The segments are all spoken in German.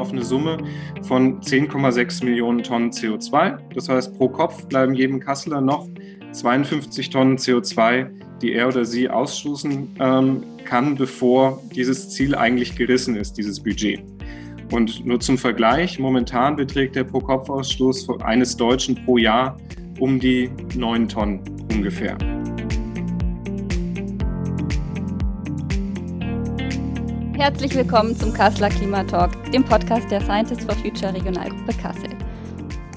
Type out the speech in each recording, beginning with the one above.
auf eine Summe von 10,6 Millionen Tonnen CO2. Das heißt, pro Kopf bleiben jedem Kasseler noch 52 Tonnen CO2, die er oder sie ausstoßen ähm, kann, bevor dieses Ziel eigentlich gerissen ist, dieses Budget. Und nur zum Vergleich, momentan beträgt der Pro-Kopf-Ausstoß eines Deutschen pro Jahr um die 9 Tonnen ungefähr. Herzlich willkommen zum Kasseler Klimatalk, dem Podcast der Scientists for Future Regionalgruppe Kassel.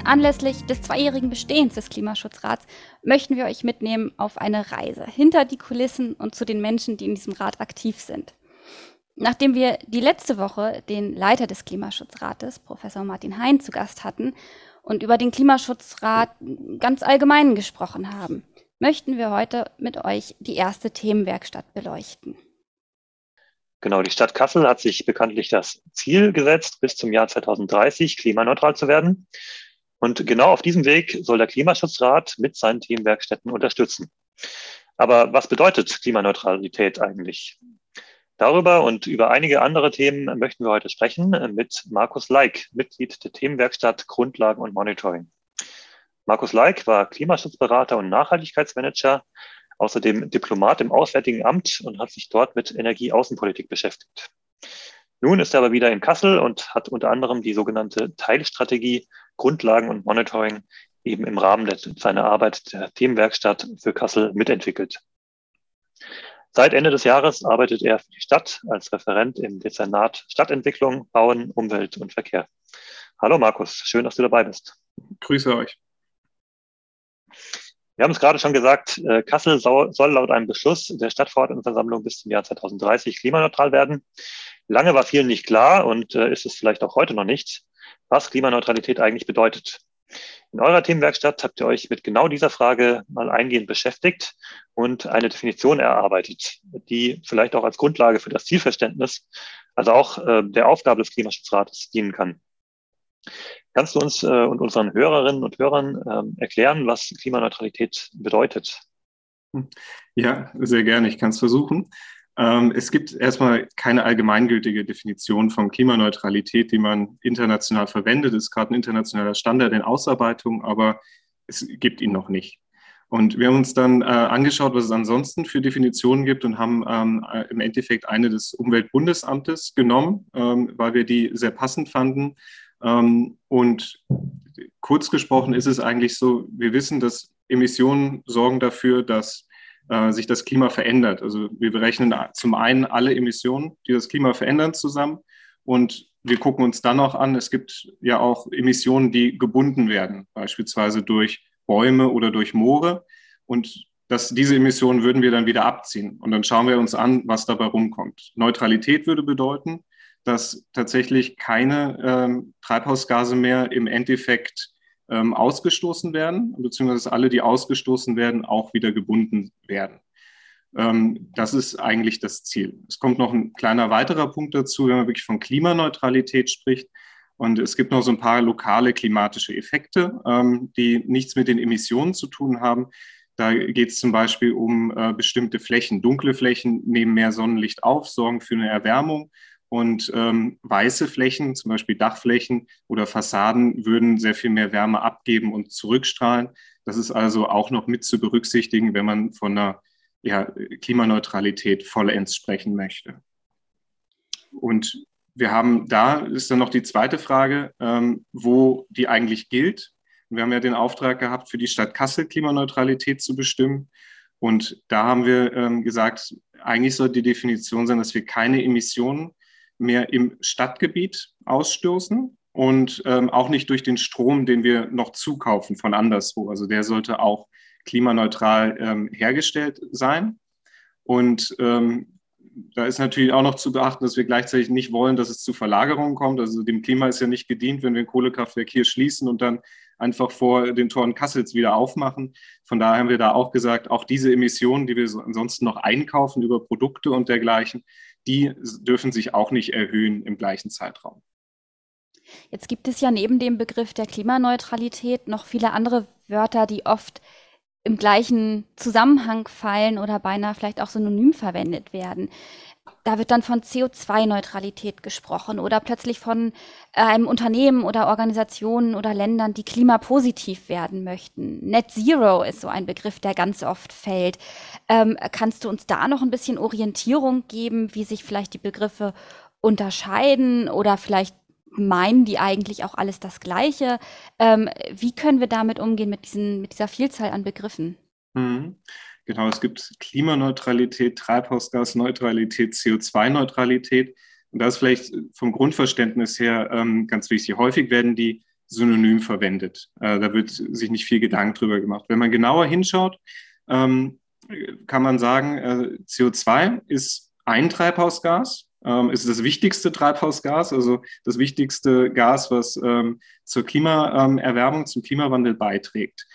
Anlässlich des zweijährigen Bestehens des Klimaschutzrats möchten wir euch mitnehmen auf eine Reise hinter die Kulissen und zu den Menschen, die in diesem Rat aktiv sind. Nachdem wir die letzte Woche den Leiter des Klimaschutzrates, Professor Martin Hein, zu Gast hatten und über den Klimaschutzrat ganz allgemein gesprochen haben, möchten wir heute mit euch die erste Themenwerkstatt beleuchten. Genau, die Stadt Kassel hat sich bekanntlich das Ziel gesetzt, bis zum Jahr 2030 klimaneutral zu werden. Und genau auf diesem Weg soll der Klimaschutzrat mit seinen Themenwerkstätten unterstützen. Aber was bedeutet Klimaneutralität eigentlich? Darüber und über einige andere Themen möchten wir heute sprechen mit Markus Leik, Mitglied der Themenwerkstatt Grundlagen und Monitoring. Markus Leik war Klimaschutzberater und Nachhaltigkeitsmanager, außerdem Diplomat im Auswärtigen Amt und hat sich dort mit Energieaußenpolitik beschäftigt. Nun ist er aber wieder in Kassel und hat unter anderem die sogenannte Teilstrategie Grundlagen und Monitoring eben im Rahmen seiner Arbeit der Themenwerkstatt für Kassel mitentwickelt. Seit Ende des Jahres arbeitet er für die Stadt als Referent im Dezernat Stadtentwicklung, Bauen, Umwelt und Verkehr. Hallo Markus, schön, dass du dabei bist. Grüße euch. Wir haben es gerade schon gesagt, äh, Kassel soll laut einem Beschluss der Stadtverordnetenversammlung bis zum Jahr 2030 klimaneutral werden. Lange war vielen nicht klar und äh, ist es vielleicht auch heute noch nicht, was Klimaneutralität eigentlich bedeutet. In eurer Themenwerkstatt habt ihr euch mit genau dieser Frage mal eingehend beschäftigt und eine Definition erarbeitet, die vielleicht auch als Grundlage für das Zielverständnis, also auch äh, der Aufgabe des Klimaschutzrates dienen kann. Kannst du uns äh, und unseren Hörerinnen und Hörern äh, erklären, was Klimaneutralität bedeutet? Ja, sehr gerne. Ich kann es versuchen. Ähm, es gibt erstmal keine allgemeingültige Definition von Klimaneutralität, die man international verwendet. Es ist gerade ein internationaler Standard in Ausarbeitung, aber es gibt ihn noch nicht. Und wir haben uns dann äh, angeschaut, was es ansonsten für Definitionen gibt und haben ähm, äh, im Endeffekt eine des Umweltbundesamtes genommen, ähm, weil wir die sehr passend fanden. Ähm, und kurz gesprochen ist es eigentlich so, wir wissen, dass Emissionen sorgen dafür, dass äh, sich das Klima verändert. Also wir berechnen zum einen alle Emissionen, die das Klima verändern, zusammen. Und wir gucken uns dann auch an, es gibt ja auch Emissionen, die gebunden werden, beispielsweise durch Bäume oder durch Moore. Und das, diese Emissionen würden wir dann wieder abziehen. Und dann schauen wir uns an, was dabei rumkommt. Neutralität würde bedeuten, dass tatsächlich keine ähm, Treibhausgase mehr im Endeffekt ähm, ausgestoßen werden, beziehungsweise alle, die ausgestoßen werden, auch wieder gebunden werden. Ähm, das ist eigentlich das Ziel. Es kommt noch ein kleiner weiterer Punkt dazu, wenn man wirklich von Klimaneutralität spricht. Und es gibt noch so ein paar lokale klimatische Effekte, ähm, die nichts mit den Emissionen zu tun haben. Da geht es zum Beispiel um äh, bestimmte Flächen. Dunkle Flächen nehmen mehr Sonnenlicht auf, sorgen für eine Erwärmung. Und ähm, weiße Flächen, zum Beispiel Dachflächen oder Fassaden, würden sehr viel mehr Wärme abgeben und zurückstrahlen. Das ist also auch noch mit zu berücksichtigen, wenn man von einer ja, Klimaneutralität vollends sprechen möchte. Und wir haben da ist dann noch die zweite Frage, ähm, wo die eigentlich gilt. Wir haben ja den Auftrag gehabt, für die Stadt Kassel Klimaneutralität zu bestimmen. Und da haben wir ähm, gesagt, eigentlich soll die Definition sein, dass wir keine Emissionen mehr im Stadtgebiet ausstoßen und ähm, auch nicht durch den Strom, den wir noch zukaufen von anderswo. Also der sollte auch klimaneutral ähm, hergestellt sein. Und ähm, da ist natürlich auch noch zu beachten, dass wir gleichzeitig nicht wollen, dass es zu Verlagerungen kommt. Also dem Klima ist ja nicht gedient, wenn wir ein Kohlekraftwerk hier schließen und dann einfach vor den Toren Kassels wieder aufmachen. Von daher haben wir da auch gesagt, auch diese Emissionen, die wir ansonsten noch einkaufen über Produkte und dergleichen, die dürfen sich auch nicht erhöhen im gleichen Zeitraum. Jetzt gibt es ja neben dem Begriff der Klimaneutralität noch viele andere Wörter, die oft im gleichen Zusammenhang fallen oder beinahe vielleicht auch synonym verwendet werden. Da wird dann von CO2-Neutralität gesprochen oder plötzlich von äh, einem Unternehmen oder Organisationen oder Ländern, die klimapositiv werden möchten. Net Zero ist so ein Begriff, der ganz oft fällt. Ähm, kannst du uns da noch ein bisschen Orientierung geben, wie sich vielleicht die Begriffe unterscheiden oder vielleicht meinen die eigentlich auch alles das Gleiche? Ähm, wie können wir damit umgehen mit, diesen, mit dieser Vielzahl an Begriffen? Mhm. Genau, es gibt Klimaneutralität, Treibhausgasneutralität, CO2-Neutralität. Und das ist vielleicht vom Grundverständnis her ähm, ganz wichtig. Häufig werden die synonym verwendet. Äh, da wird sich nicht viel Gedanken drüber gemacht. Wenn man genauer hinschaut, ähm, kann man sagen, äh, CO2 ist ein Treibhausgas, ähm, ist das wichtigste Treibhausgas, also das wichtigste Gas, was ähm, zur Klimaerwärmung, zum Klimawandel beiträgt.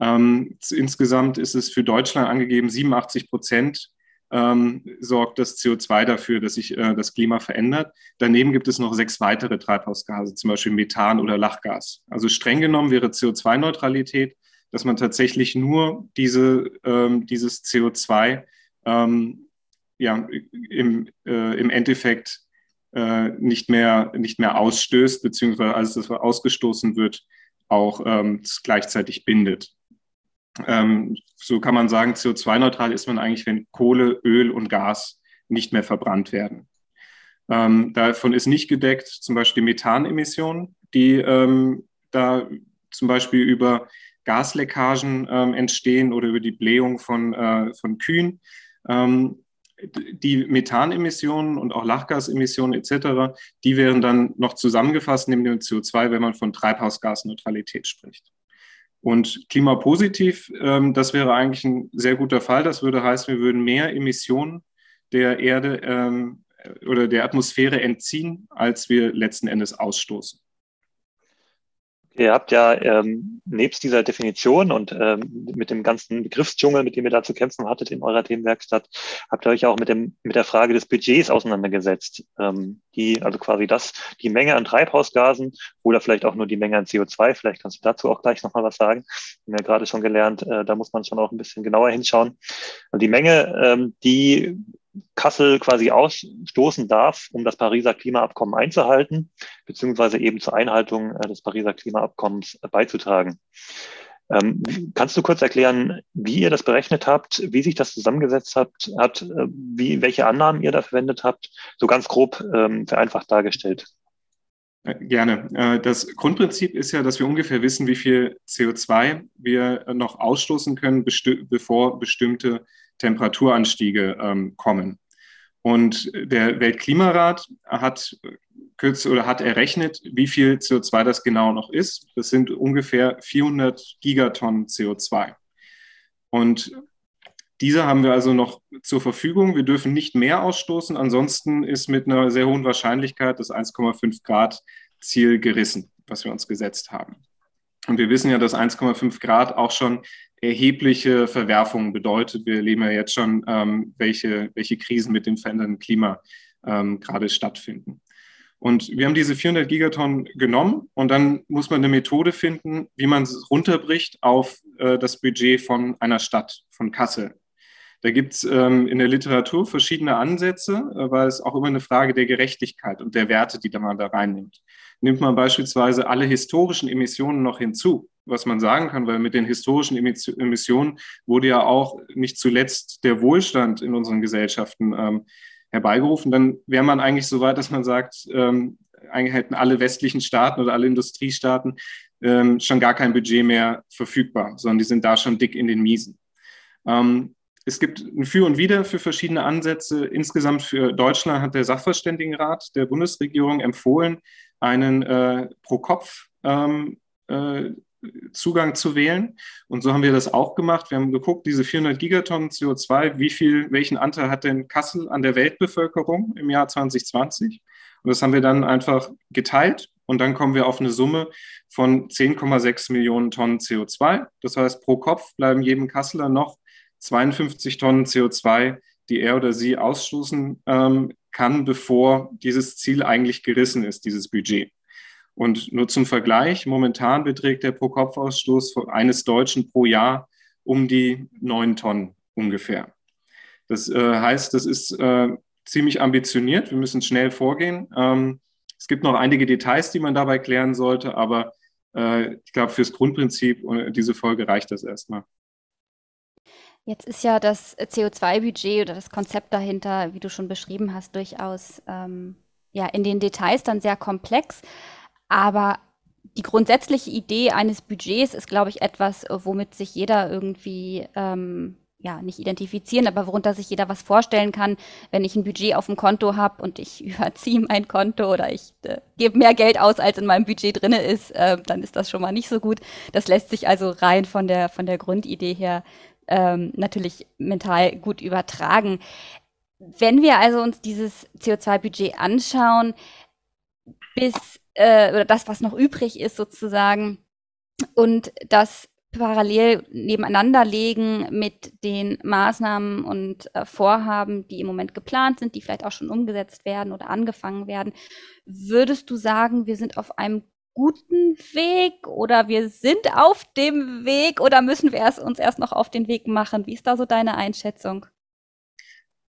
Ähm, insgesamt ist es für Deutschland angegeben, 87 Prozent ähm, sorgt das CO2 dafür, dass sich äh, das Klima verändert. Daneben gibt es noch sechs weitere Treibhausgase, zum Beispiel Methan oder Lachgas. Also streng genommen wäre CO2-Neutralität, dass man tatsächlich nur diese, ähm, dieses CO2 ähm, ja, im, äh, im Endeffekt äh, nicht, mehr, nicht mehr ausstößt, beziehungsweise als das ausgestoßen wird, auch ähm, gleichzeitig bindet. Ähm, so kann man sagen, CO2-neutral ist man eigentlich, wenn Kohle, Öl und Gas nicht mehr verbrannt werden. Ähm, davon ist nicht gedeckt zum Beispiel Methanemissionen, die ähm, da zum Beispiel über Gasleckagen ähm, entstehen oder über die Blähung von, äh, von Kühen. Ähm, die Methanemissionen und auch Lachgasemissionen etc., die wären dann noch zusammengefasst neben dem CO2, wenn man von Treibhausgasneutralität spricht. Und klimapositiv, ähm, das wäre eigentlich ein sehr guter Fall. Das würde heißen, wir würden mehr Emissionen der Erde ähm, oder der Atmosphäre entziehen, als wir letzten Endes ausstoßen. Ihr habt ja ähm, nebst dieser Definition und ähm, mit dem ganzen Begriffsdschungel, mit dem ihr da zu kämpfen hattet in eurer Themenwerkstatt, habt ihr euch auch mit, dem, mit der Frage des Budgets auseinandergesetzt. Ähm, die, also quasi das, die Menge an Treibhausgasen oder vielleicht auch nur die Menge an CO2. Vielleicht kannst du dazu auch gleich nochmal was sagen. Wir haben ja gerade schon gelernt, äh, da muss man schon auch ein bisschen genauer hinschauen. Und die Menge, ähm, die Kassel quasi ausstoßen darf, um das Pariser Klimaabkommen einzuhalten, beziehungsweise eben zur Einhaltung äh, des Pariser Klimaabkommens beizutragen. Ähm, kannst du kurz erklären, wie ihr das berechnet habt, wie sich das zusammengesetzt habt, habt äh, wie, welche Annahmen ihr da verwendet habt, so ganz grob ähm, vereinfacht dargestellt? Äh, gerne. Das Grundprinzip ist ja, dass wir ungefähr wissen, wie viel CO2 wir noch ausstoßen können, bevor bestimmte Temperaturanstiege ähm, kommen. Und der Weltklimarat hat kürz oder hat errechnet, wie viel CO2 das genau noch ist. Das sind ungefähr 400 Gigatonnen CO2. Und diese haben wir also noch zur Verfügung. Wir dürfen nicht mehr ausstoßen. Ansonsten ist mit einer sehr hohen Wahrscheinlichkeit das 1,5 Grad Ziel gerissen, was wir uns gesetzt haben. Und wir wissen ja, dass 1,5 Grad auch schon erhebliche Verwerfungen bedeutet. Wir erleben ja jetzt schon, ähm, welche, welche Krisen mit dem verändernden Klima ähm, gerade stattfinden. Und wir haben diese 400 Gigatonnen genommen und dann muss man eine Methode finden, wie man es runterbricht auf äh, das Budget von einer Stadt, von Kassel. Da gibt es ähm, in der Literatur verschiedene Ansätze, äh, weil es auch immer eine Frage der Gerechtigkeit und der Werte, die man da reinnimmt. Nimmt man beispielsweise alle historischen Emissionen noch hinzu, was man sagen kann, weil mit den historischen Emissionen wurde ja auch nicht zuletzt der Wohlstand in unseren Gesellschaften ähm, herbeigerufen, dann wäre man eigentlich so weit, dass man sagt, ähm, eigentlich hätten alle westlichen Staaten oder alle Industriestaaten ähm, schon gar kein Budget mehr verfügbar, sondern die sind da schon dick in den Miesen. Ähm, es gibt ein Für und Wider für verschiedene Ansätze. Insgesamt für Deutschland hat der Sachverständigenrat der Bundesregierung empfohlen, einen äh, pro Kopf ähm, äh, zu wählen. Und so haben wir das auch gemacht. Wir haben geguckt, diese 400 Gigatonnen CO2, wie viel, welchen Anteil hat denn Kassel an der Weltbevölkerung im Jahr 2020? Und das haben wir dann einfach geteilt und dann kommen wir auf eine Summe von 10,6 Millionen Tonnen CO2. Das heißt, pro Kopf bleiben jedem Kasseler noch 52 Tonnen CO2, die er oder sie ausstoßen ähm, kann, bevor dieses Ziel eigentlich gerissen ist, dieses Budget. Und nur zum Vergleich, momentan beträgt der Pro-Kopf-Ausstoß eines Deutschen pro Jahr um die neun Tonnen ungefähr. Das äh, heißt, das ist äh, ziemlich ambitioniert. Wir müssen schnell vorgehen. Ähm, es gibt noch einige Details, die man dabei klären sollte, aber äh, ich glaube, fürs Grundprinzip und diese Folge reicht das erstmal. Jetzt ist ja das CO2-Budget oder das Konzept dahinter, wie du schon beschrieben hast, durchaus ähm, ja, in den Details dann sehr komplex. Aber die grundsätzliche Idee eines Budgets ist, glaube ich, etwas, womit sich jeder irgendwie ähm, ja, nicht identifizieren, aber worunter sich jeder was vorstellen kann, wenn ich ein Budget auf dem Konto habe und ich überziehe mein Konto oder ich äh, gebe mehr Geld aus, als in meinem Budget drin ist, äh, dann ist das schon mal nicht so gut. Das lässt sich also rein von der, von der Grundidee her ähm, natürlich mental gut übertragen. Wenn wir also uns dieses CO2-Budget anschauen, bis, äh, oder das, was noch übrig ist sozusagen, und das parallel nebeneinander legen mit den Maßnahmen und äh, Vorhaben, die im Moment geplant sind, die vielleicht auch schon umgesetzt werden oder angefangen werden. Würdest du sagen, wir sind auf einem guten Weg oder wir sind auf dem Weg oder müssen wir erst, uns erst noch auf den Weg machen? Wie ist da so deine Einschätzung?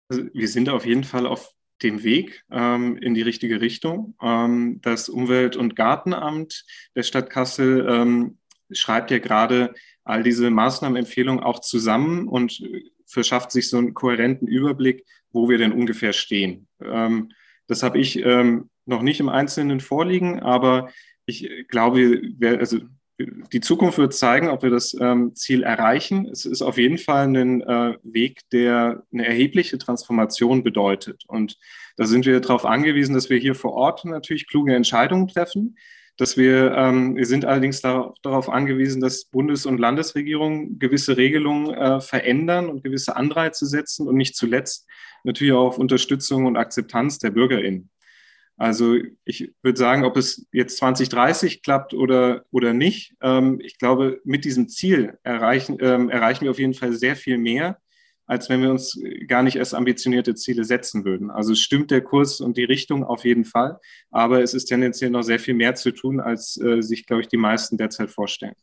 Also wir sind auf jeden Fall auf dem Weg ähm, in die richtige Richtung. Ähm, das Umwelt- und Gartenamt der Stadt Kassel ähm, schreibt ja gerade all diese Maßnahmenempfehlungen auch zusammen und verschafft sich so einen kohärenten Überblick, wo wir denn ungefähr stehen. Ähm, das habe ich ähm, noch nicht im Einzelnen vorliegen, aber ich glaube, wir, also die Zukunft wird zeigen, ob wir das ähm, Ziel erreichen. Es ist auf jeden Fall ein äh, Weg, der eine erhebliche Transformation bedeutet. Und da sind wir darauf angewiesen, dass wir hier vor Ort natürlich kluge Entscheidungen treffen dass wir, ähm, wir sind allerdings darauf, darauf angewiesen, dass Bundes- und Landesregierungen gewisse Regelungen äh, verändern und gewisse Anreize setzen und nicht zuletzt natürlich auch auf Unterstützung und Akzeptanz der BürgerInnen. Also ich würde sagen, ob es jetzt 2030 klappt oder, oder nicht, ähm, ich glaube, mit diesem Ziel erreichen, ähm, erreichen wir auf jeden Fall sehr viel mehr, als wenn wir uns gar nicht erst ambitionierte Ziele setzen würden. Also stimmt der Kurs und die Richtung auf jeden Fall, aber es ist tendenziell noch sehr viel mehr zu tun, als äh, sich, glaube ich, die meisten derzeit vorstellen.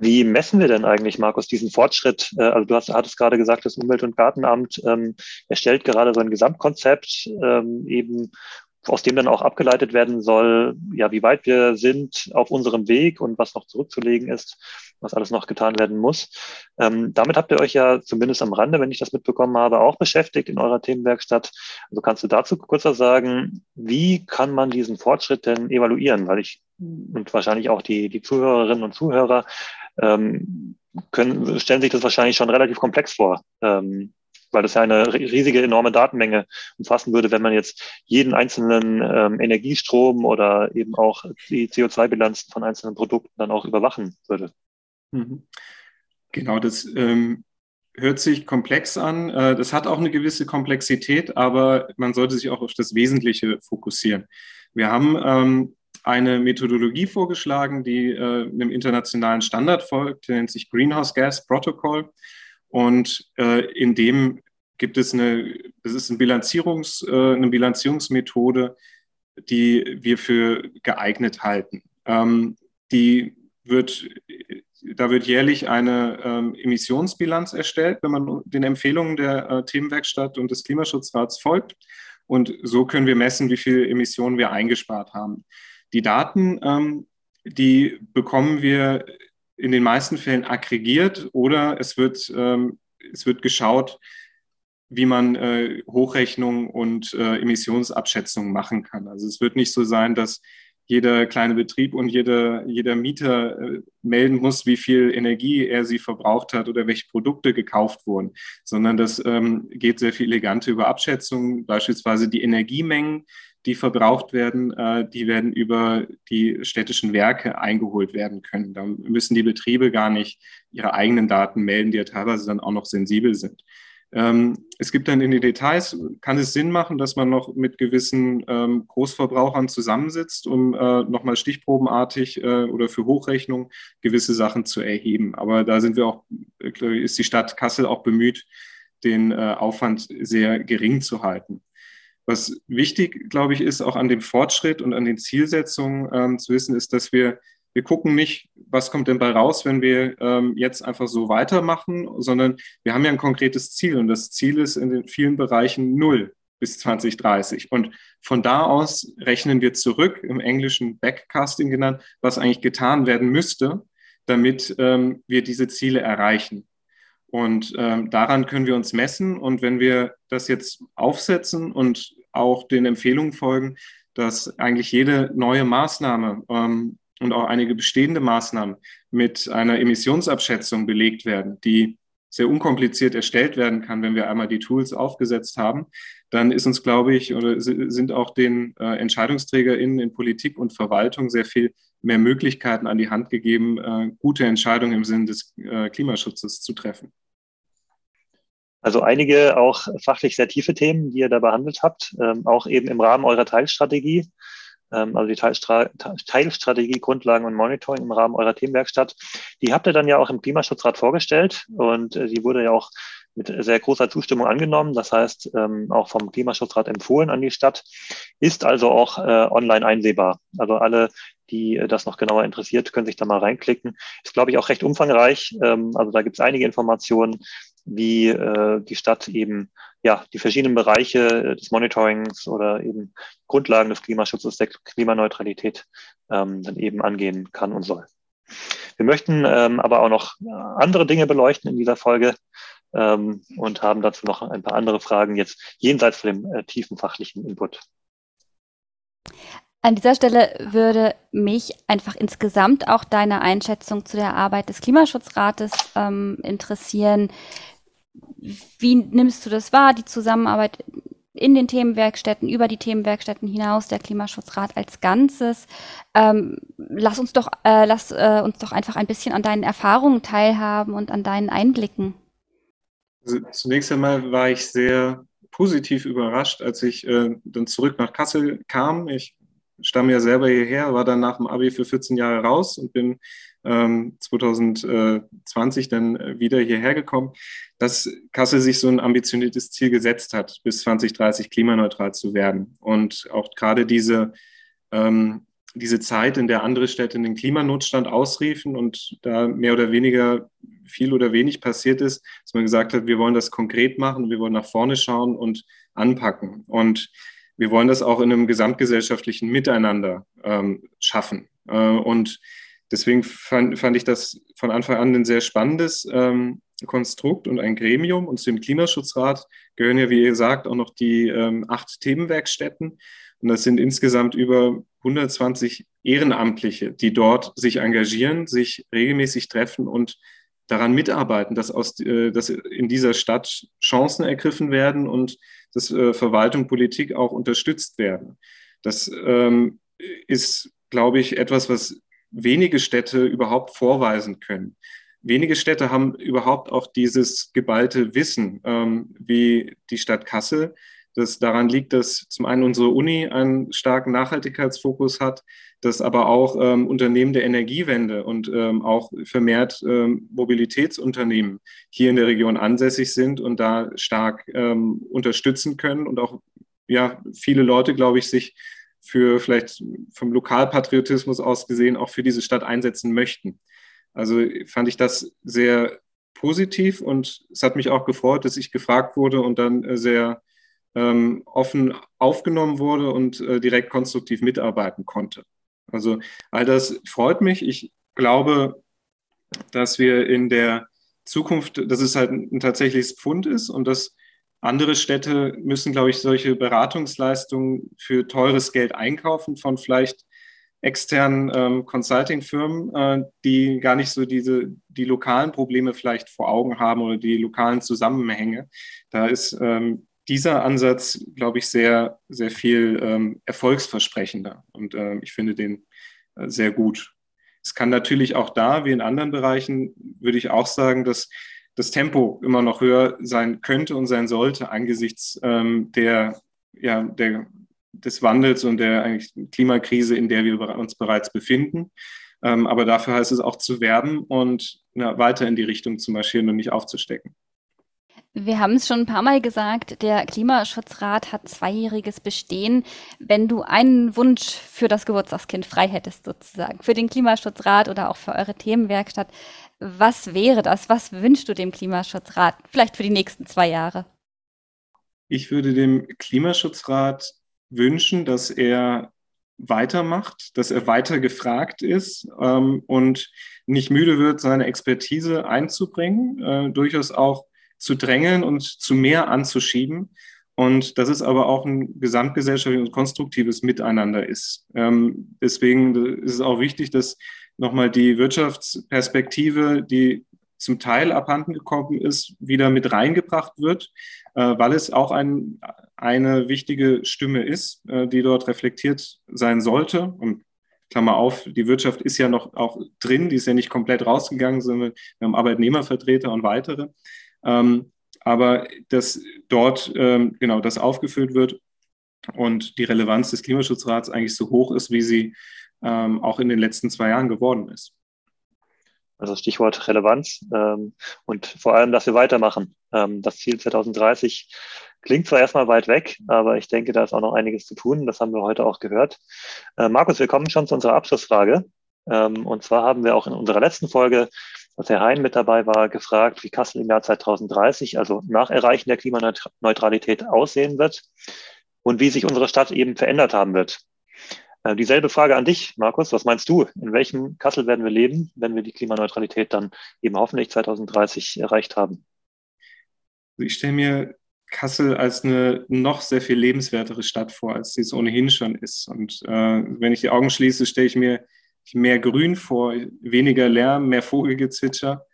Wie messen wir denn eigentlich, Markus, diesen Fortschritt? Äh, also du hast, hattest gerade gesagt, das Umwelt- und Gartenamt ähm, erstellt gerade so ein Gesamtkonzept, ähm, eben aus dem dann auch abgeleitet werden soll, ja, wie weit wir sind auf unserem Weg und was noch zurückzulegen ist, was alles noch getan werden muss. Ähm, damit habt ihr euch ja zumindest am Rande, wenn ich das mitbekommen habe, auch beschäftigt in eurer Themenwerkstatt. Also kannst du dazu kurz was sagen, wie kann man diesen Fortschritt denn evaluieren? Weil ich und wahrscheinlich auch die, die Zuhörerinnen und Zuhörer ähm, können, stellen sich das wahrscheinlich schon relativ komplex vor. Ähm, weil das ja eine riesige, enorme Datenmenge umfassen würde, wenn man jetzt jeden einzelnen ähm, Energiestrom oder eben auch die CO2-Bilanzen von einzelnen Produkten dann auch überwachen würde. Mhm. Genau, das ähm, hört sich komplex an. Äh, das hat auch eine gewisse Komplexität, aber man sollte sich auch auf das Wesentliche fokussieren. Wir haben ähm, eine Methodologie vorgeschlagen, die äh, einem internationalen Standard folgt, der nennt sich Greenhouse Gas Protocol. Und äh, in dem gibt es eine, das ist ein Bilanzierungs, äh, eine Bilanzierungsmethode, die wir für geeignet halten. Ähm, die wird, da wird jährlich eine ähm, Emissionsbilanz erstellt, wenn man den Empfehlungen der äh, Themenwerkstatt und des Klimaschutzrats folgt. Und so können wir messen, wie viel Emissionen wir eingespart haben. Die Daten, ähm, die bekommen wir in den meisten Fällen aggregiert oder es wird, ähm, es wird geschaut, wie man äh, Hochrechnung und äh, Emissionsabschätzung machen kann. Also es wird nicht so sein, dass jeder kleine Betrieb und jeder, jeder Mieter äh, melden muss, wie viel Energie er sie verbraucht hat oder welche Produkte gekauft wurden, sondern das ähm, geht sehr viel eleganter über Abschätzungen, beispielsweise die Energiemengen, die verbraucht werden, äh, die werden über die städtischen Werke eingeholt werden können. Da müssen die Betriebe gar nicht ihre eigenen Daten melden, die ja teilweise dann auch noch sensibel sind. Ähm, es gibt dann in den Details, kann es Sinn machen, dass man noch mit gewissen ähm, Großverbrauchern zusammensitzt, um äh, nochmal stichprobenartig äh, oder für Hochrechnung gewisse Sachen zu erheben. Aber da sind wir auch, äh, ist die Stadt Kassel auch bemüht, den äh, Aufwand sehr gering zu halten. Was wichtig, glaube ich, ist auch an dem Fortschritt und an den Zielsetzungen ähm, zu wissen, ist, dass wir, wir gucken nicht, was kommt denn bei raus, wenn wir ähm, jetzt einfach so weitermachen, sondern wir haben ja ein konkretes Ziel und das Ziel ist in den vielen Bereichen null. bis 2030. Und von da aus rechnen wir zurück, im Englischen Backcasting genannt, was eigentlich getan werden müsste, damit ähm, wir diese Ziele erreichen. Und ähm, daran können wir uns messen. Und wenn wir das jetzt aufsetzen und auch den Empfehlungen folgen, dass eigentlich jede neue Maßnahme ähm, und auch einige bestehende Maßnahmen mit einer Emissionsabschätzung belegt werden, die sehr unkompliziert erstellt werden kann, wenn wir einmal die Tools aufgesetzt haben, dann ist uns, glaube ich, oder sind auch den äh, EntscheidungsträgerInnen in Politik und Verwaltung sehr viel mehr Möglichkeiten an die Hand gegeben, äh, gute Entscheidungen im Sinne des äh, Klimaschutzes zu treffen. Also einige auch fachlich sehr tiefe Themen, die ihr da behandelt habt, ähm, auch eben im Rahmen eurer Teilstrategie ähm, also die Teilstra Teilstrategie, Grundlagen und Monitoring im Rahmen eurer Themenwerkstatt. Die habt ihr dann ja auch im Klimaschutzrat vorgestellt und äh, die wurde ja auch mit sehr großer Zustimmung angenommen. Das heißt, ähm, auch vom Klimaschutzrat empfohlen an die Stadt, ist also auch äh, online einsehbar. Also alle, die äh, das noch genauer interessiert, können sich da mal reinklicken. Ist, glaube ich, auch recht umfangreich. Ähm, also da gibt es einige Informationen, wie äh, die Stadt eben ja die verschiedenen Bereiche des Monitorings oder eben Grundlagen des Klimaschutzes, der Klimaneutralität ähm, dann eben angehen kann und soll. Wir möchten ähm, aber auch noch andere Dinge beleuchten in dieser Folge ähm, und haben dazu noch ein paar andere Fragen jetzt jenseits von dem äh, tiefen fachlichen Input. An dieser Stelle würde mich einfach insgesamt auch deine Einschätzung zu der Arbeit des Klimaschutzrates ähm, interessieren. Wie nimmst du das wahr, die Zusammenarbeit in den Themenwerkstätten, über die Themenwerkstätten hinaus, der Klimaschutzrat als Ganzes? Ähm, lass uns doch, äh, lass äh, uns doch einfach ein bisschen an deinen Erfahrungen teilhaben und an deinen Einblicken. Also zunächst einmal war ich sehr positiv überrascht, als ich äh, dann zurück nach Kassel kam. Ich stamme ja selber hierher, war dann nach dem Abi für 14 Jahre raus und bin 2020 dann äh, wieder hierher gekommen, dass Kassel sich so ein ambitioniertes Ziel gesetzt hat, bis 2030 klimaneutral zu werden. Und auch gerade diese, ähm, diese Zeit, in der andere Städte den Klimanotstand ausriefen und da mehr oder weniger viel oder wenig passiert ist, dass man gesagt hat, wir wollen das konkret machen, wir wollen nach vorne schauen und anpacken. Und wir wollen das auch in einem gesamtgesellschaftlichen Miteinander ähm, schaffen. Äh, und deswegen fand, fand ich das von Anfang an ein sehr spannendes ähm, Konstrukt und ein Gremium. Und zu dem Klimaschutzrat gehören ja, wie ihr sagt, auch noch die ähm, acht Themenwerkstätten. Und das sind insgesamt über 120 Ehrenamtliche, die dort sich engagieren, sich regelmäßig treffen und daran mitarbeiten, dass, aus, äh, dass in dieser Stadt Chancen ergriffen werden und dass äh, Verwaltung, Politik auch unterstützt werden. Das ähm, ist, glaube ich, etwas, was wenige Städte überhaupt vorweisen können. Wenige Städte haben überhaupt auch dieses geballte Wissen, ähm, wie die Stadt Kassel, das daran liegt, dass zum einen unsere Uni einen starken Nachhaltigkeitsfokus hat, dass aber auch ähm, Unternehmen der Energiewende und ähm, auch vermehrt ähm, Mobilitätsunternehmen hier in der Region ansässig sind und da stark ähm, unterstützen können und auch ja, viele Leute, glaube ich, sich für vielleicht vom Lokalpatriotismus aus gesehen auch für diese Stadt einsetzen möchten. Also fand ich das sehr positiv und es hat mich auch gefreut, dass ich gefragt wurde und dann äh, sehr ähm, offen aufgenommen wurde und äh, direkt konstruktiv mitarbeiten konnte. Also all das freut mich. Ich glaube, dass wir in der Zukunft, dass es halt ein tatsächliches Pfund ist und dass andere Städte müssen, glaube ich, solche Beratungsleistungen für teures Geld einkaufen von vielleicht externen ähm, Consulting-Firmen, äh, die gar nicht so diese die lokalen Probleme vielleicht vor Augen haben oder die lokalen Zusammenhänge. Da ist ähm, dieser Ansatz, glaube ich, sehr, sehr viel ähm, erfolgsversprechender. Und äh, ich finde den äh, sehr gut. Es kann natürlich auch da, wie in anderen Bereichen, würde ich auch sagen, dass das Tempo immer noch höher sein könnte und sein sollte angesichts ähm, der, ja, der, des Wandels und der eigentlich Klimakrise, in der wir uns bereits befinden. Ähm, aber dafür heißt es auch zu werben und ja, weiter in die Richtung zu marschieren und nicht aufzustecken. Wir haben es schon ein paar Mal gesagt, der Klimaschutzrat hat zweijähriges Bestehen. Wenn du einen Wunsch für das Geburtstagskind frei hättest, sozusagen, für den Klimaschutzrat oder auch für eure Themenwerkstatt, was wäre das? Was wünschst du dem Klimaschutzrat? Vielleicht für die nächsten zwei Jahre? Ich würde dem Klimaschutzrat wünschen, dass er weitermacht, dass er weiter gefragt ist ähm, und nicht müde wird, seine Expertise einzubringen, äh, durchaus auch zu drängeln und zu mehr anzuschieben. Und dass es aber auch ein gesamtgesellschaftliches und konstruktives Miteinander ist. Ähm, deswegen ist es auch wichtig, dass nochmal die Wirtschaftsperspektive, die zum Teil abhanden gekommen ist, wieder mit reingebracht wird, äh, weil es auch ein, eine wichtige Stimme ist, äh, die dort reflektiert sein sollte. Und Klammer auf, die Wirtschaft ist ja noch auch drin, die ist ja nicht komplett rausgegangen, sondern wir haben Arbeitnehmervertreter und weitere. Ähm, aber dass dort ähm, genau das aufgefüllt wird und die Relevanz des Klimaschutzrats eigentlich so hoch ist, wie sie ähm, auch in den letzten zwei Jahren geworden ist. Also Stichwort Relevanz ähm, und vor allem, dass wir weitermachen. Ähm, das Ziel 2030 klingt zwar erstmal weit weg, aber ich denke, da ist auch noch einiges zu tun. Das haben wir heute auch gehört. Äh, Markus, wir kommen schon zu unserer Abschlussfrage. Ähm, und zwar haben wir auch in unserer letzten Folge als Herr Hein mit dabei war, gefragt, wie Kassel im Jahr 2030, also nach Erreichen der Klimaneutralität, aussehen wird und wie sich unsere Stadt eben verändert haben wird. Äh, dieselbe Frage an dich, Markus. Was meinst du? In welchem Kassel werden wir leben, wenn wir die Klimaneutralität dann eben hoffentlich 2030 erreicht haben? Ich stelle mir Kassel als eine noch sehr viel lebenswertere Stadt vor, als sie es ohnehin schon ist. Und äh, wenn ich die Augen schließe, stelle ich mir mehr Grün vor, weniger Lärm, mehr Vogelgezwitscher.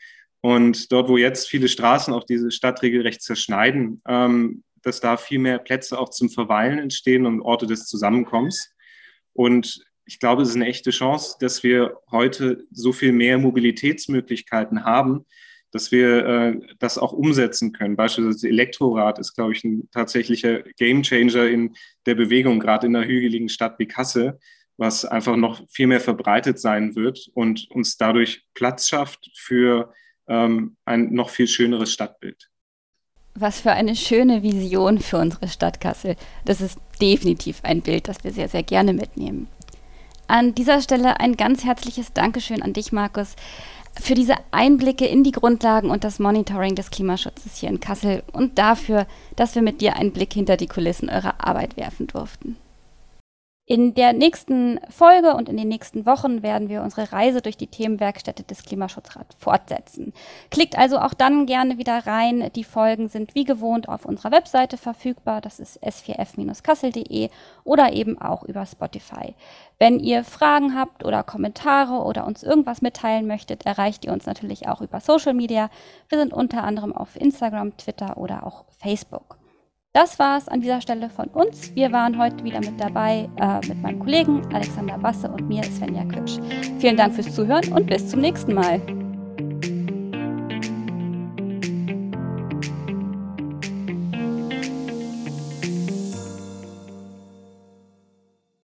Und dort, wo jetzt viele Straßen auch diese Stadt regelrecht zerschneiden, ähm, dass da viel mehr Plätze auch zum Verweilen entstehen und Orte des Zusammenkommens. Und ich glaube, es ist eine echte Chance, dass wir heute so viel mehr Mobilitätsmöglichkeiten haben, dass wir äh, das auch umsetzen können. Beispielsweise Elektrorad ist, glaube ich, ein tatsächlicher Gamechanger in der Bewegung, gerade in einer hügeligen Stadt wie Kassel, was einfach noch viel mehr verbreitet sein wird und uns dadurch Platz schafft für ähm, ein noch viel schöneres Stadtbild. Was für eine schöne Vision für unsere Stadt Kassel. Das ist definitiv ein Bild, das wir sehr, sehr gerne mitnehmen. An dieser Stelle ein ganz herzliches Dankeschön an dich, Markus, für diese Einblicke in die Grundlagen und das Monitoring des Klimaschutzes hier in Kassel und dafür, dass wir mit dir einen Blick hinter die Kulissen eurer Arbeit werfen durften. In der nächsten Folge und in den nächsten Wochen werden wir unsere Reise durch die Themenwerkstätte des Klimaschutzrats fortsetzen. Klickt also auch dann gerne wieder rein. Die Folgen sind wie gewohnt auf unserer Webseite verfügbar. Das ist s4f-kassel.de oder eben auch über Spotify. Wenn ihr Fragen habt oder Kommentare oder uns irgendwas mitteilen möchtet, erreicht ihr uns natürlich auch über Social Media. Wir sind unter anderem auf Instagram, Twitter oder auch Facebook. Das war es an dieser Stelle von uns. Wir waren heute wieder mit dabei äh, mit meinem Kollegen Alexander Basse und mir, Svenja Kütsch. Vielen Dank fürs Zuhören und bis zum nächsten Mal.